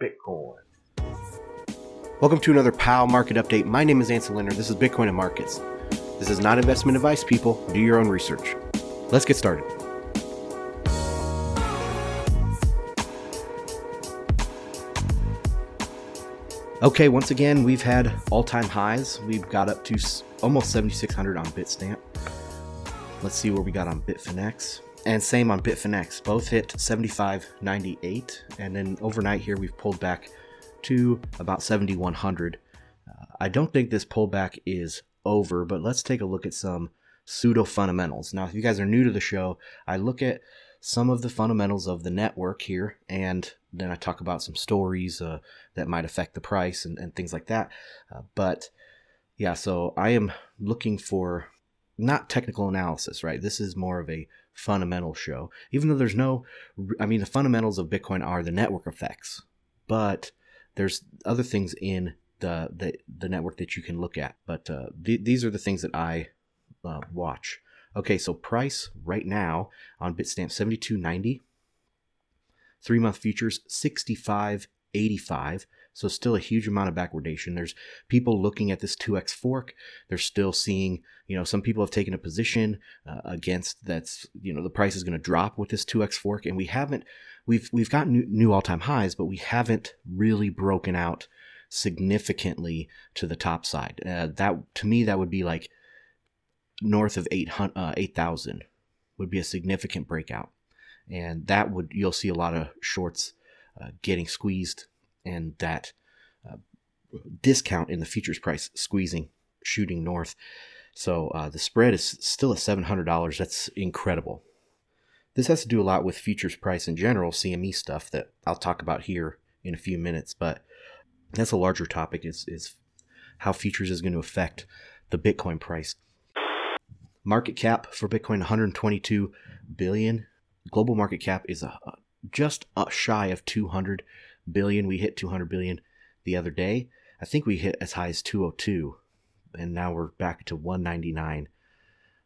Bitcoin. Welcome to another POW Market Update. My name is Ansel Lindner. This is Bitcoin and Markets. This is not investment advice, people. Do your own research. Let's get started. Okay, once again, we've had all time highs. We've got up to almost 7,600 on Bitstamp. Let's see where we got on Bitfinex. And same on Bitfinex. Both hit 75.98. And then overnight here, we've pulled back to about 7,100. Uh, I don't think this pullback is over, but let's take a look at some pseudo fundamentals. Now, if you guys are new to the show, I look at some of the fundamentals of the network here, and then I talk about some stories uh, that might affect the price and, and things like that. Uh, but yeah, so I am looking for not technical analysis, right? This is more of a fundamental show, even though there's no, I mean, the fundamentals of Bitcoin are the network effects, but there's other things in the the, the network that you can look at. But uh, th- these are the things that I uh, watch. Okay, so price right now on Bitstamp 72.90. Three month futures 65.85. So still a huge amount of backwardation. There's people looking at this 2x fork. They're still seeing, you know, some people have taken a position uh, against that's, you know, the price is going to drop with this 2x fork and we haven't we've we've got new, new all-time highs, but we haven't really broken out significantly to the top side. Uh, that to me that would be like north of 8,000 uh, 8, would be a significant breakout. And that would, you'll see a lot of shorts uh, getting squeezed and that uh, discount in the futures price squeezing, shooting north. So uh, the spread is still at $700. That's incredible. This has to do a lot with futures price in general, CME stuff that I'll talk about here in a few minutes, but that's a larger topic is, is how futures is going to affect the Bitcoin price. Market cap for Bitcoin 122 billion. Global market cap is a, just shy of 200 billion. We hit 200 billion the other day. I think we hit as high as 202 and now we're back to 199.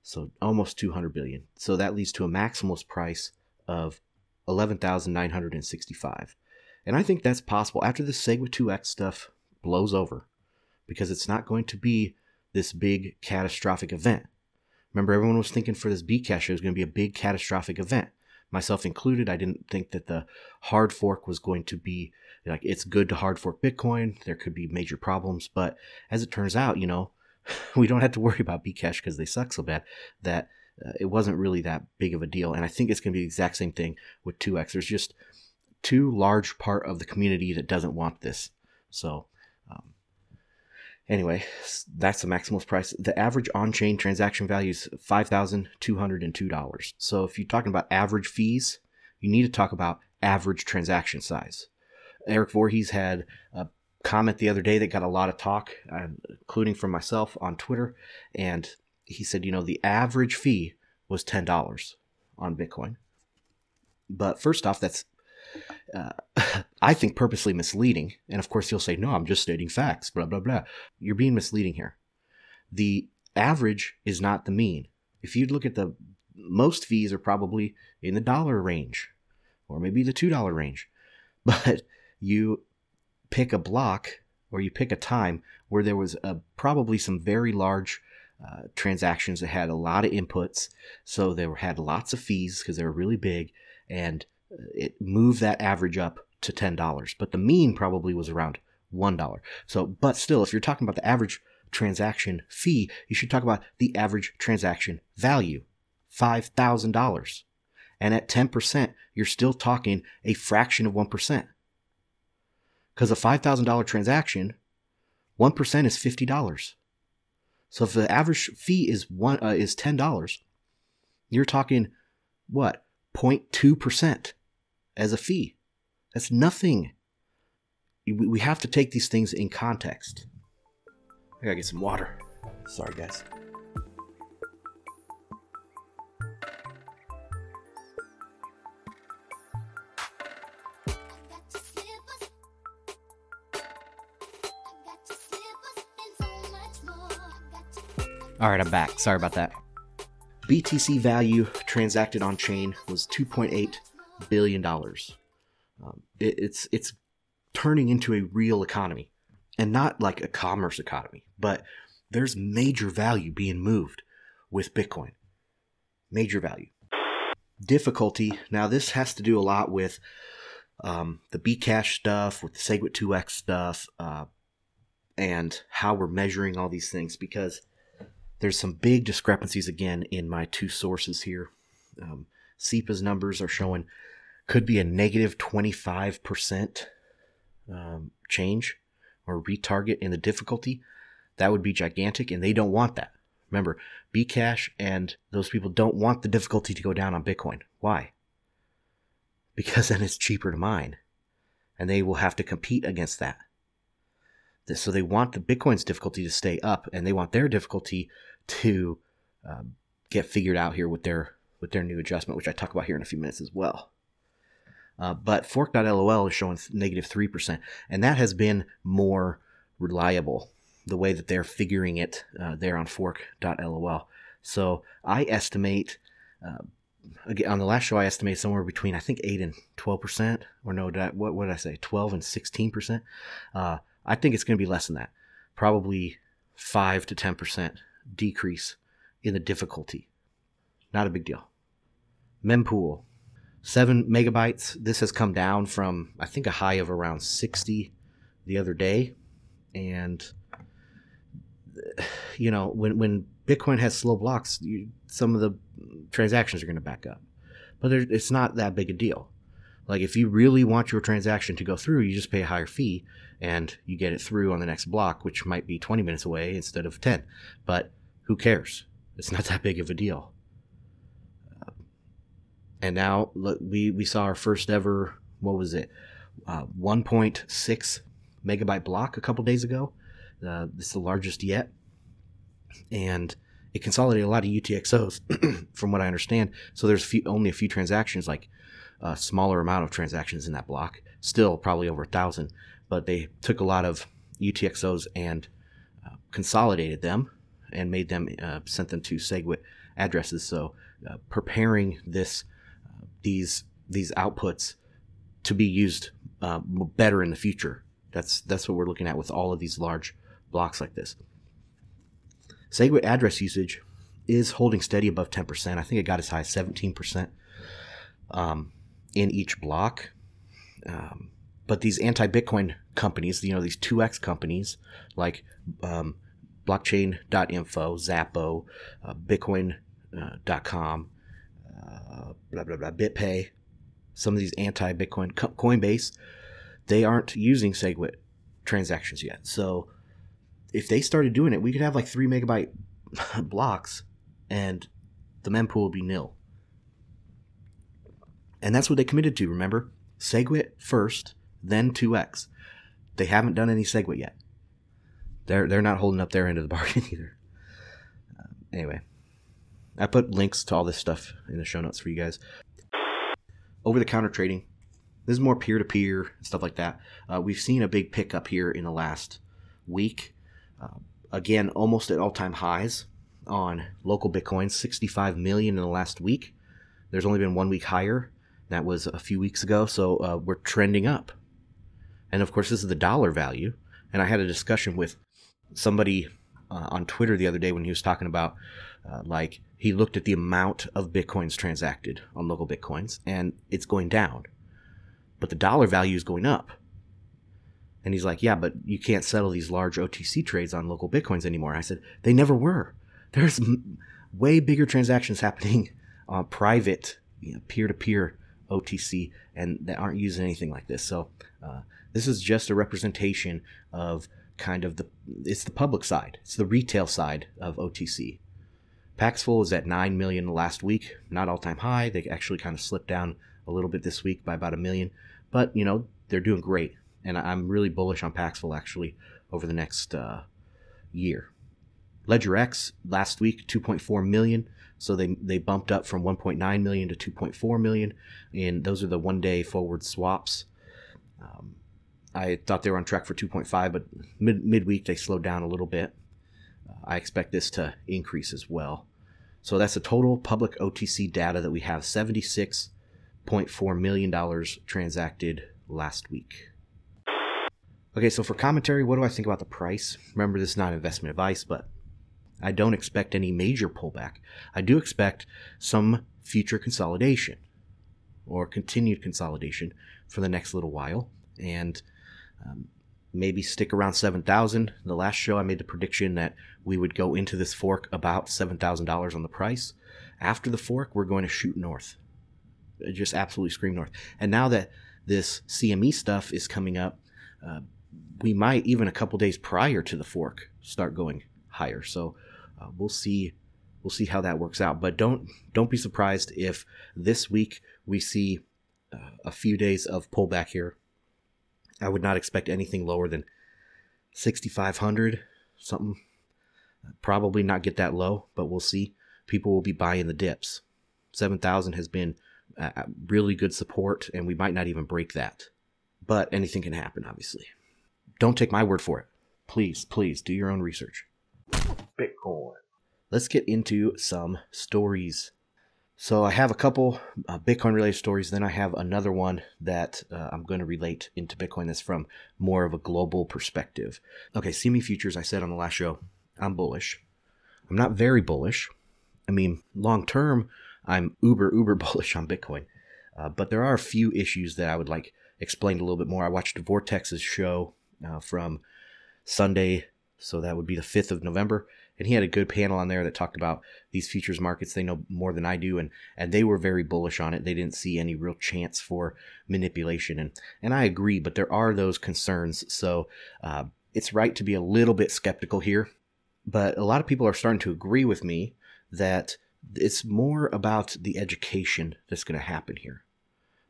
So almost 200 billion. So that leads to a maximalist price of 11,965. And I think that's possible after the Segwit 2X stuff blows over because it's not going to be this big catastrophic event. Remember, everyone was thinking for this Bcash it was going to be a big catastrophic event, myself included. I didn't think that the hard fork was going to be like it's good to hard fork Bitcoin. There could be major problems, but as it turns out, you know, we don't have to worry about Bcash because they suck so bad that uh, it wasn't really that big of a deal. And I think it's going to be the exact same thing with 2x. There's just too large part of the community that doesn't want this. So, anyway, that's the maximalist price. The average on chain transaction value is $5,202. So, if you're talking about average fees, you need to talk about average transaction size. Eric Voorhees had a comment the other day that got a lot of talk, uh, including from myself on Twitter. And he said, you know, the average fee was $10 on Bitcoin. But first off, that's uh, I think purposely misleading. And of course, you'll say, no, I'm just stating facts, blah, blah, blah. You're being misleading here. The average is not the mean. If you look at the most fees are probably in the dollar range or maybe the $2 range. But you pick a block or you pick a time where there was a, probably some very large uh, transactions that had a lot of inputs. So they were, had lots of fees because they were really big. And it moved that average up to $10. But the mean probably was around $1. So, but still, if you're talking about the average transaction fee, you should talk about the average transaction value $5,000. And at 10%, you're still talking a fraction of 1%. Because a $5,000 transaction, 1% is $50. So if the average fee is one uh, is $10, you're talking what? 0.2% as a fee. That's nothing. We have to take these things in context. I gotta get some water. Sorry, guys. All right, I'm back. Sorry about that. BTC value transacted on chain was 2.8 billion dollars. Um, it, it's it's turning into a real economy and not like a commerce economy, but there's major value being moved with Bitcoin. Major value. Difficulty. Now, this has to do a lot with um, the Bcash stuff, with the SegWit 2x stuff, uh, and how we're measuring all these things because there's some big discrepancies again in my two sources here. Um, SEPA's numbers are showing could be a negative 25% um, change or retarget in the difficulty. That would be gigantic, and they don't want that. Remember, Bcash and those people don't want the difficulty to go down on Bitcoin. Why? Because then it's cheaper to mine, and they will have to compete against that. So they want the Bitcoin's difficulty to stay up, and they want their difficulty to um, get figured out here with their with their new adjustment, which I talk about here in a few minutes as well. Uh, but fork.lol is showing negative 3%, and that has been more reliable the way that they're figuring it uh, there on fork.lol. So I estimate, uh, again, on the last show, I estimate somewhere between, I think, 8 and 12%, or no, I, what, did I say, 12 and 16%. Uh, I think it's going to be less than that, probably 5 to 10% decrease in the difficulty. Not a big deal. Mempool, seven megabytes. This has come down from, I think, a high of around 60 the other day. And, you know, when, when Bitcoin has slow blocks, you, some of the transactions are going to back up. But it's not that big a deal. Like, if you really want your transaction to go through, you just pay a higher fee and you get it through on the next block, which might be 20 minutes away instead of 10. But who cares? It's not that big of a deal. and now look, we we saw our first ever what was it, uh, 1.6 megabyte block a couple days ago. Uh, it's the largest yet, and it consolidated a lot of UTXOs, from what I understand. So there's few, only a few transactions, like a smaller amount of transactions in that block. Still probably over a thousand, but they took a lot of UTXOs and uh, consolidated them and made them uh, sent them to SegWit addresses. So uh, preparing this uh, these these outputs to be used uh, better in the future. That's that's what we're looking at with all of these large blocks like this. SegWit address usage is holding steady above 10%. I think it got as high as 17% um, in each block. Um, but these anti-Bitcoin companies, you know, these 2x companies like um, blockchain.info, Xapo, uh, Bitcoin.com, uh, blah, blah, blah, BitPay, some of these anti Bitcoin, Coinbase, they aren't using SegWit transactions yet. So if they started doing it, we could have like three megabyte blocks and the mempool would be nil. And that's what they committed to, remember? SegWit first, then 2x. They haven't done any SegWit yet they're they're not holding up their end of the bargain either. Uh, anyway, I put links to all this stuff in the show notes for you guys. Over the counter trading, this is more peer to peer stuff like that. Uh, we've seen a big pickup here in the last week. Uh, again, almost at all time highs on local Bitcoin, 65 million in the last week. There's only been one week higher. That was a few weeks ago, so uh, we're trending up. And of course, this is the dollar value. And I had a discussion with somebody uh, on Twitter the other day when he was talking about uh, like he looked at the amount of bitcoins transacted on local bitcoins and it's going down, but the dollar value is going up. And he's like, yeah, but you can't settle these large OTC trades on local bitcoins anymore. I said they never were. There's m- way bigger transactions happening on private, peer to peer OTC, and that aren't using anything like this. So uh, this is just a representation of kind of the it's the public side. It's the retail side of OTC. Paxful is at 9 million last week, not all-time high. They actually kind of slipped down a little bit this week by about a million, but you know, they're doing great and I'm really bullish on Paxful actually over the next uh, year. Ledger X last week 2.4 million, so they they bumped up from 1.9 million to 2.4 million, and those are the one day forward swaps. Um, I thought they were on track for 2.5, but mid midweek they slowed down a little bit. Uh, I expect this to increase as well. So that's the total public OTC data that we have $76.4 million transacted last week. Okay, so for commentary, what do I think about the price? Remember, this is not investment advice, but I don't expect any major pullback. I do expect some future consolidation or continued consolidation for the next little while, and um, maybe stick around 7,000. The last show, I made the prediction that we would go into this fork about $7,000 on the price. After the fork, we're going to shoot north. Just absolutely scream north. And now that this CME stuff is coming up, uh, we might even a couple days prior to the fork start going higher. So uh, we'll see we'll see how that works out. But don't don't be surprised if this week we see uh, a few days of pullback here. I would not expect anything lower than 6500 something probably not get that low, but we'll see. People will be buying the dips. 7000 has been really good support and we might not even break that. But anything can happen obviously. Don't take my word for it. Please, please do your own research. Bitcoin. Let's get into some stories. So I have a couple uh, Bitcoin related stories. Then I have another one that uh, I'm going to relate into Bitcoin that's from more of a global perspective. Okay, CME futures. I said on the last show, I'm bullish. I'm not very bullish. I mean, long term, I'm uber uber bullish on Bitcoin. Uh, but there are a few issues that I would like explained a little bit more. I watched Vortex's show uh, from Sunday, so that would be the 5th of November, and he had a good panel on there that talked about these futures markets. They know more than I do, and and they were very bullish on it. They didn't see any real chance for manipulation, and and I agree, but there are those concerns. So uh, it's right to be a little bit skeptical here, but a lot of people are starting to agree with me that it's more about the education that's going to happen here.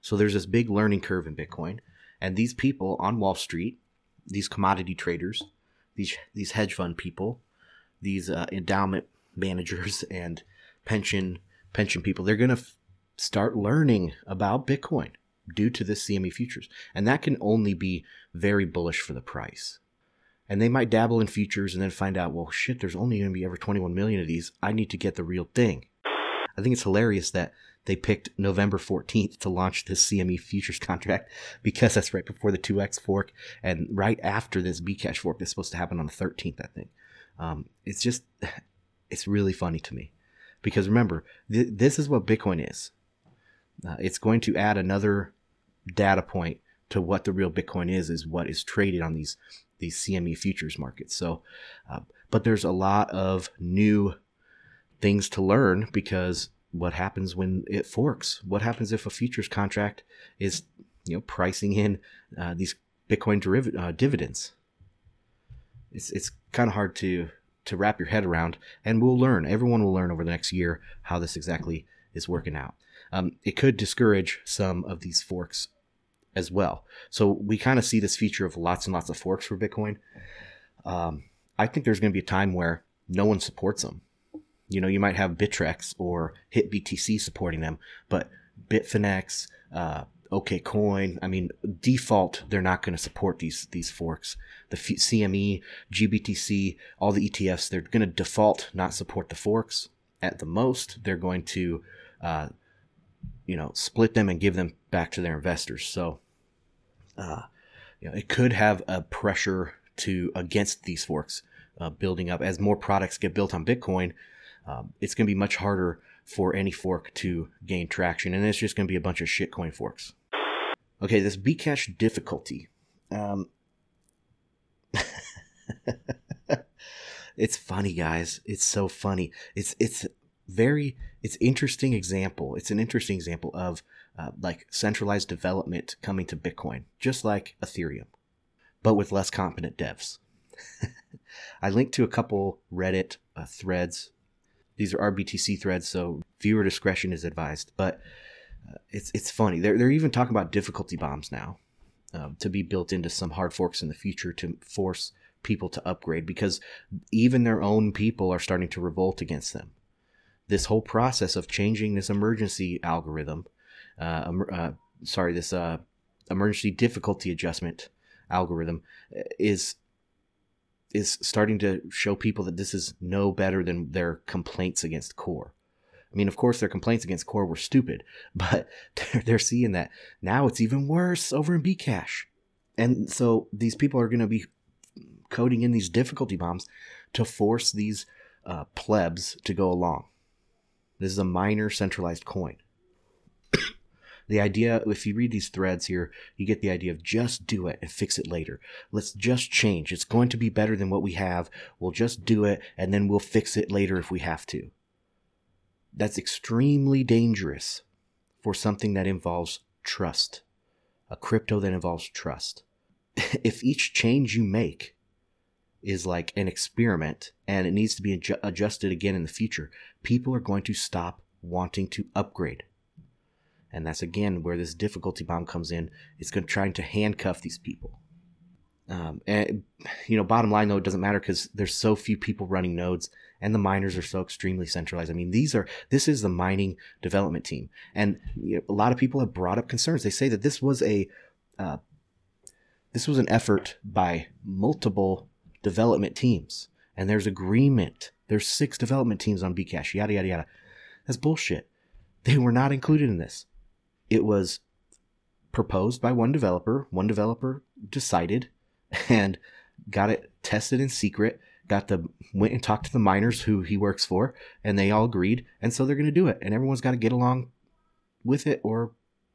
So there's this big learning curve in Bitcoin, and these people on Wall Street, these commodity traders, these these hedge fund people, these uh, endowment managers and pension pension people, they're going to f- start learning about Bitcoin due to the CME futures, and that can only be very bullish for the price. And they might dabble in futures and then find out, well, shit, there's only going to be ever 21 million of these. I need to get the real thing. I think it's hilarious that they picked November 14th to launch this CME futures contract because that's right before the 2x fork and right after this Bcash fork that's supposed to happen on the 13th, I think. Um, it's just, it's really funny to me because remember, th- this is what Bitcoin is. Uh, it's going to add another data point to what the real Bitcoin is, is what is traded on these these CME futures markets. So, uh, but there's a lot of new things to learn because what happens when it forks? What happens if a futures contract is, you know, pricing in uh, these Bitcoin deriv- uh, dividends? It's it's kind of hard to to wrap your head around, and we'll learn. Everyone will learn over the next year how this exactly is working out. Um, it could discourage some of these forks as well. So we kind of see this feature of lots and lots of forks for Bitcoin. Um, I think there's going to be a time where no one supports them. You know, you might have Bittrex or HitBTC supporting them, but Bitfinex, uh, OKCoin, I mean, default, they're not going to support these these forks. The CME, GBTC, all the ETFs, they're going to default not support the forks. At the most, they're going to, uh, you know, split them and give them back to their investors. So, uh, you know, it could have a pressure to against these forks uh, building up as more products get built on Bitcoin um, it's going to be much harder for any fork to gain traction, and it's just going to be a bunch of shitcoin forks. Okay, this Bcash difficulty. Um, it's funny, guys. It's so funny. It's it's very it's interesting example. It's an interesting example of uh, like centralized development coming to Bitcoin, just like Ethereum, but with less competent devs. I linked to a couple Reddit uh, threads these are RBTC threads, so viewer discretion is advised. But uh, it's it's funny. They're they're even talking about difficulty bombs now um, to be built into some hard forks in the future to force people to upgrade because even their own people are starting to revolt against them. This whole process of changing this emergency algorithm, uh, uh, sorry, this uh, emergency difficulty adjustment algorithm uh, is is starting to show people that this is no better than their complaints against core. I mean, of course, their complaints against core were stupid, but they're, they're seeing that now it's even worse over in Bcash. And so these people are going to be coding in these difficulty bombs to force these uh, plebs to go along. This is a minor centralized coin. The idea, if you read these threads here, you get the idea of just do it and fix it later. Let's just change. It's going to be better than what we have. We'll just do it and then we'll fix it later if we have to. That's extremely dangerous for something that involves trust, a crypto that involves trust. if each change you make is like an experiment and it needs to be adju- adjusted again in the future, people are going to stop wanting to upgrade. And that's again where this difficulty bomb comes in. It's trying to handcuff these people. Um, and you know, bottom line though, it doesn't matter because there's so few people running nodes, and the miners are so extremely centralized. I mean, these are this is the mining development team, and you know, a lot of people have brought up concerns. They say that this was a uh, this was an effort by multiple development teams, and there's agreement. There's six development teams on Bcash. Yada yada yada. That's bullshit. They were not included in this. It was proposed by one developer. One developer decided and got it tested in secret. Got the went and talked to the miners who he works for, and they all agreed, and so they're going to do it. And everyone's got to get along with it, or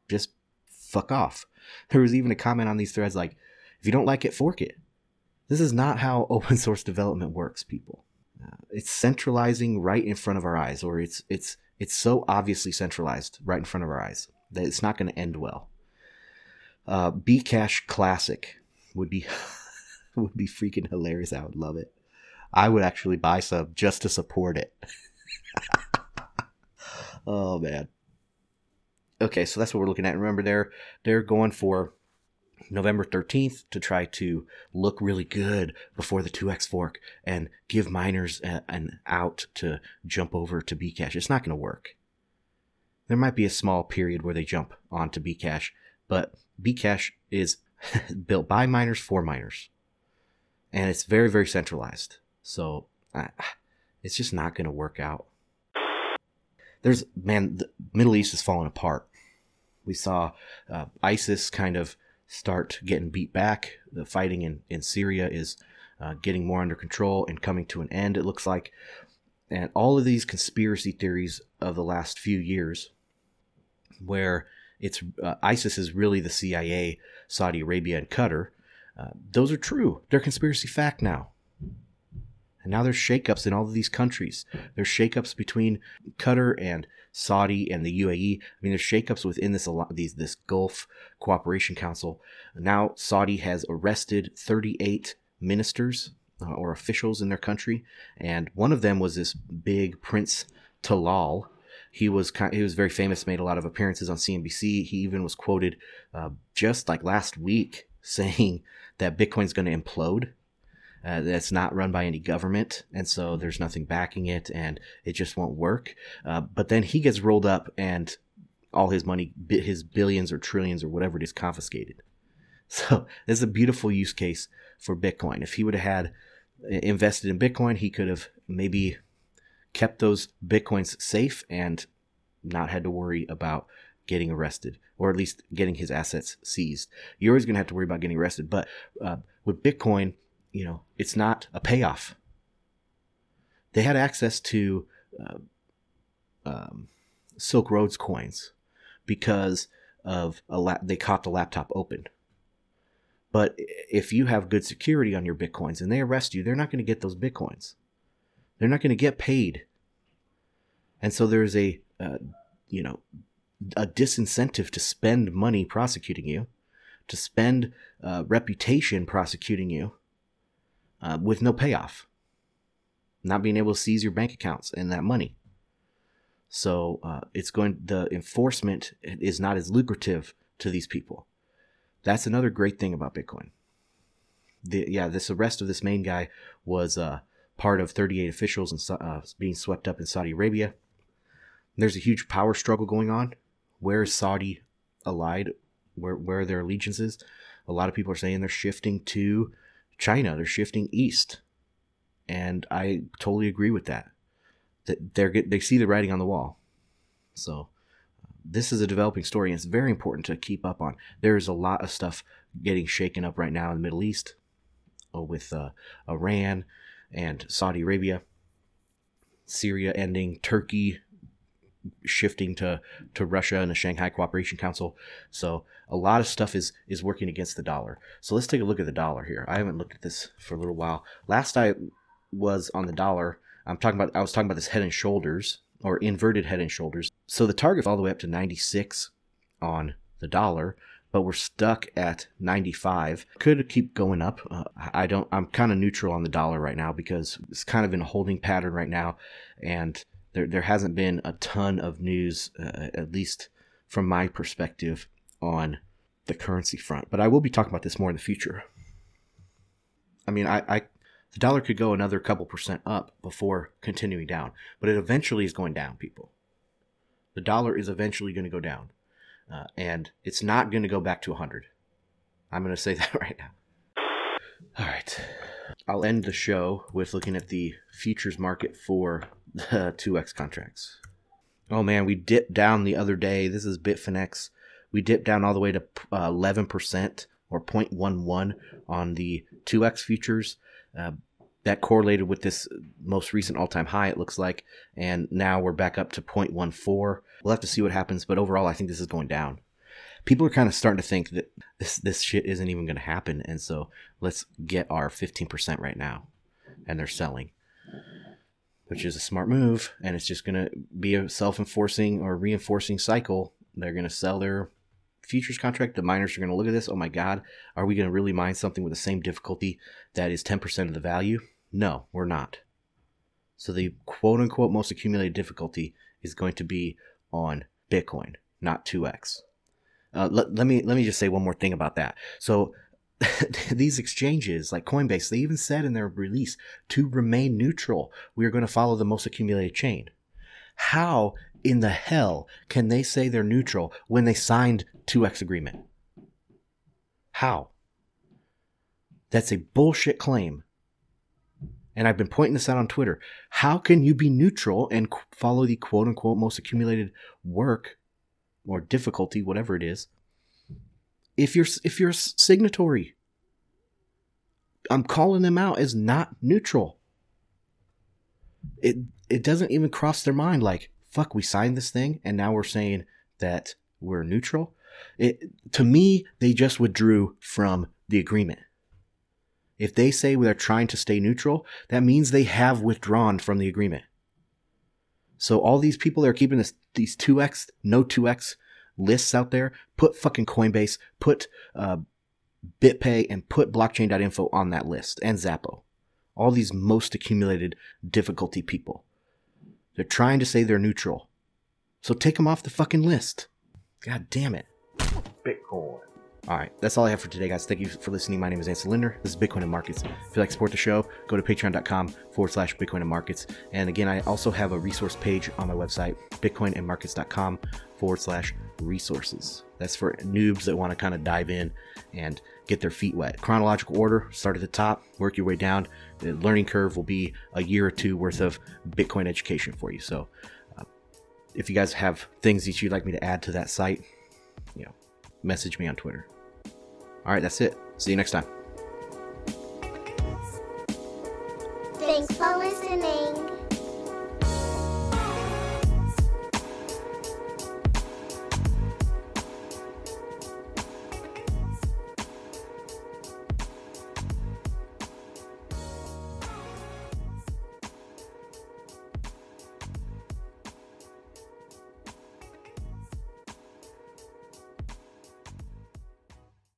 just fuck off. There was even a comment on these threads like, "If you don't like it, fork it." This is not how open source development works, people. Uh, it's centralizing right in front of our eyes, or it's it's it's so obviously centralized right in front of our eyes that it's not going to end well. Uh, Bcash Classic would be would be freaking hilarious. I would love it. I would actually buy some just to support it. oh man. Okay, so that's what we're looking at. Remember, they're they're going for November 13th to try to look really good before the 2x fork and give miners a, an out to jump over to Bcash. It's not going to work. There might be a small period where they jump onto Bcash, but Bcash is built by miners for miners. And it's very, very centralized. So uh, it's just not going to work out. There's, man, the Middle East is falling apart. We saw uh, ISIS kind of start getting beat back. The fighting in, in Syria is uh, getting more under control and coming to an end, it looks like. And all of these conspiracy theories of the last few years, where it's uh, ISIS is really the CIA, Saudi Arabia, and Qatar. Uh, those are true. They're conspiracy fact now. And now there's shakeups in all of these countries. There's shakeups between Qatar and Saudi and the UAE. I mean, there's shakeups within this these this Gulf Cooperation Council. Now Saudi has arrested 38 ministers uh, or officials in their country, and one of them was this big Prince Talal, he was kind, he was very famous, made a lot of appearances on CNBC. He even was quoted uh, just like last week saying that Bitcoin's going to implode. Uh, that's not run by any government, and so there's nothing backing it, and it just won't work. Uh, but then he gets rolled up, and all his money, his billions or trillions or whatever it is, confiscated. So this is a beautiful use case for Bitcoin. If he would have had invested in Bitcoin, he could have maybe kept those bitcoins safe and not had to worry about getting arrested or at least getting his assets seized. You're always going to have to worry about getting arrested, but uh, with Bitcoin, you know, it's not a payoff. They had access to uh, um, Silk Road's coins because of a they caught the laptop open. But if you have good security on your bitcoins and they arrest you, they're not going to get those bitcoins. They're not going to get paid. And so there's a, uh, you know, a disincentive to spend money prosecuting you, to spend uh, reputation prosecuting you uh, with no payoff, not being able to seize your bank accounts and that money. So uh, it's going, the enforcement is not as lucrative to these people. That's another great thing about Bitcoin. The, yeah, this arrest of this main guy was uh, part of 38 officials and uh, being swept up in Saudi Arabia. There's a huge power struggle going on. Where is Saudi allied? Where where are their allegiances? A lot of people are saying they're shifting to China. They're shifting east, and I totally agree with that. That they're they see the writing on the wall. So this is a developing story, and it's very important to keep up on. There is a lot of stuff getting shaken up right now in the Middle East uh, with uh, Iran and Saudi Arabia, Syria ending, Turkey shifting to, to Russia and the Shanghai Cooperation Council. So a lot of stuff is is working against the dollar. So let's take a look at the dollar here. I haven't looked at this for a little while. Last I was on the dollar, I'm talking about I was talking about this head and shoulders or inverted head and shoulders. So the target all the way up to 96 on the dollar, but we're stuck at 95. Could keep going up. Uh, I don't. I'm kind of neutral on the dollar right now because it's kind of in a holding pattern right now, and there there hasn't been a ton of news, uh, at least from my perspective, on the currency front. But I will be talking about this more in the future. I mean, I, I the dollar could go another couple percent up before continuing down, but it eventually is going down, people. The dollar is eventually going to go down, uh, and it's not going to go back to 100. I'm going to say that right now. All right. I'll end the show with looking at the futures market for the 2x contracts. Oh man, we dipped down the other day. This is Bitfinex. We dipped down all the way to uh, 11% or 0.11 on the 2x futures. Uh, that correlated with this uh, most recent all-time high it looks like and now we're back up to 0.14 we'll have to see what happens but overall i think this is going down people are kind of starting to think that this this shit isn't even going to happen and so let's get our 15% right now and they're selling which is a smart move and it's just going to be a self-enforcing or reinforcing cycle they're going to sell their futures contract, the miners are going to look at this. Oh my God, are we going to really mine something with the same difficulty that is 10% of the value? No, we're not. So the quote unquote most accumulated difficulty is going to be on Bitcoin, not 2x. Uh, let, let me let me just say one more thing about that. So these exchanges like Coinbase, they even said in their release to remain neutral, we are going to follow the most accumulated chain. How in the hell can they say they're neutral when they signed 2x agreement? How? That's a bullshit claim. And I've been pointing this out on Twitter. How can you be neutral and follow the quote unquote most accumulated work or difficulty, whatever it is, if you're if you're a signatory? I'm calling them out as not neutral. It it doesn't even cross their mind like, fuck, we signed this thing and now we're saying that we're neutral. It, to me, they just withdrew from the agreement. If they say they're trying to stay neutral, that means they have withdrawn from the agreement. So all these people that are keeping this, these 2x, no 2x lists out there, put fucking Coinbase, put uh, BitPay, and put blockchain.info on that list, and Xapo. All these most accumulated difficulty people. They're trying to say they're neutral. So take them off the fucking list. God damn it. All right, that's all I have for today, guys. Thank you for listening. My name is Ansel Lindner. This is Bitcoin and Markets. If you'd like to support the show, go to patreon.com forward slash Bitcoin and Markets. And again, I also have a resource page on my website, bitcoinandmarkets.com forward slash resources. That's for noobs that want to kind of dive in and get their feet wet. Chronological order, start at the top, work your way down. The learning curve will be a year or two worth of Bitcoin education for you. So uh, if you guys have things that you'd like me to add to that site, you know, message me on Twitter. All right, that's it. See you next time.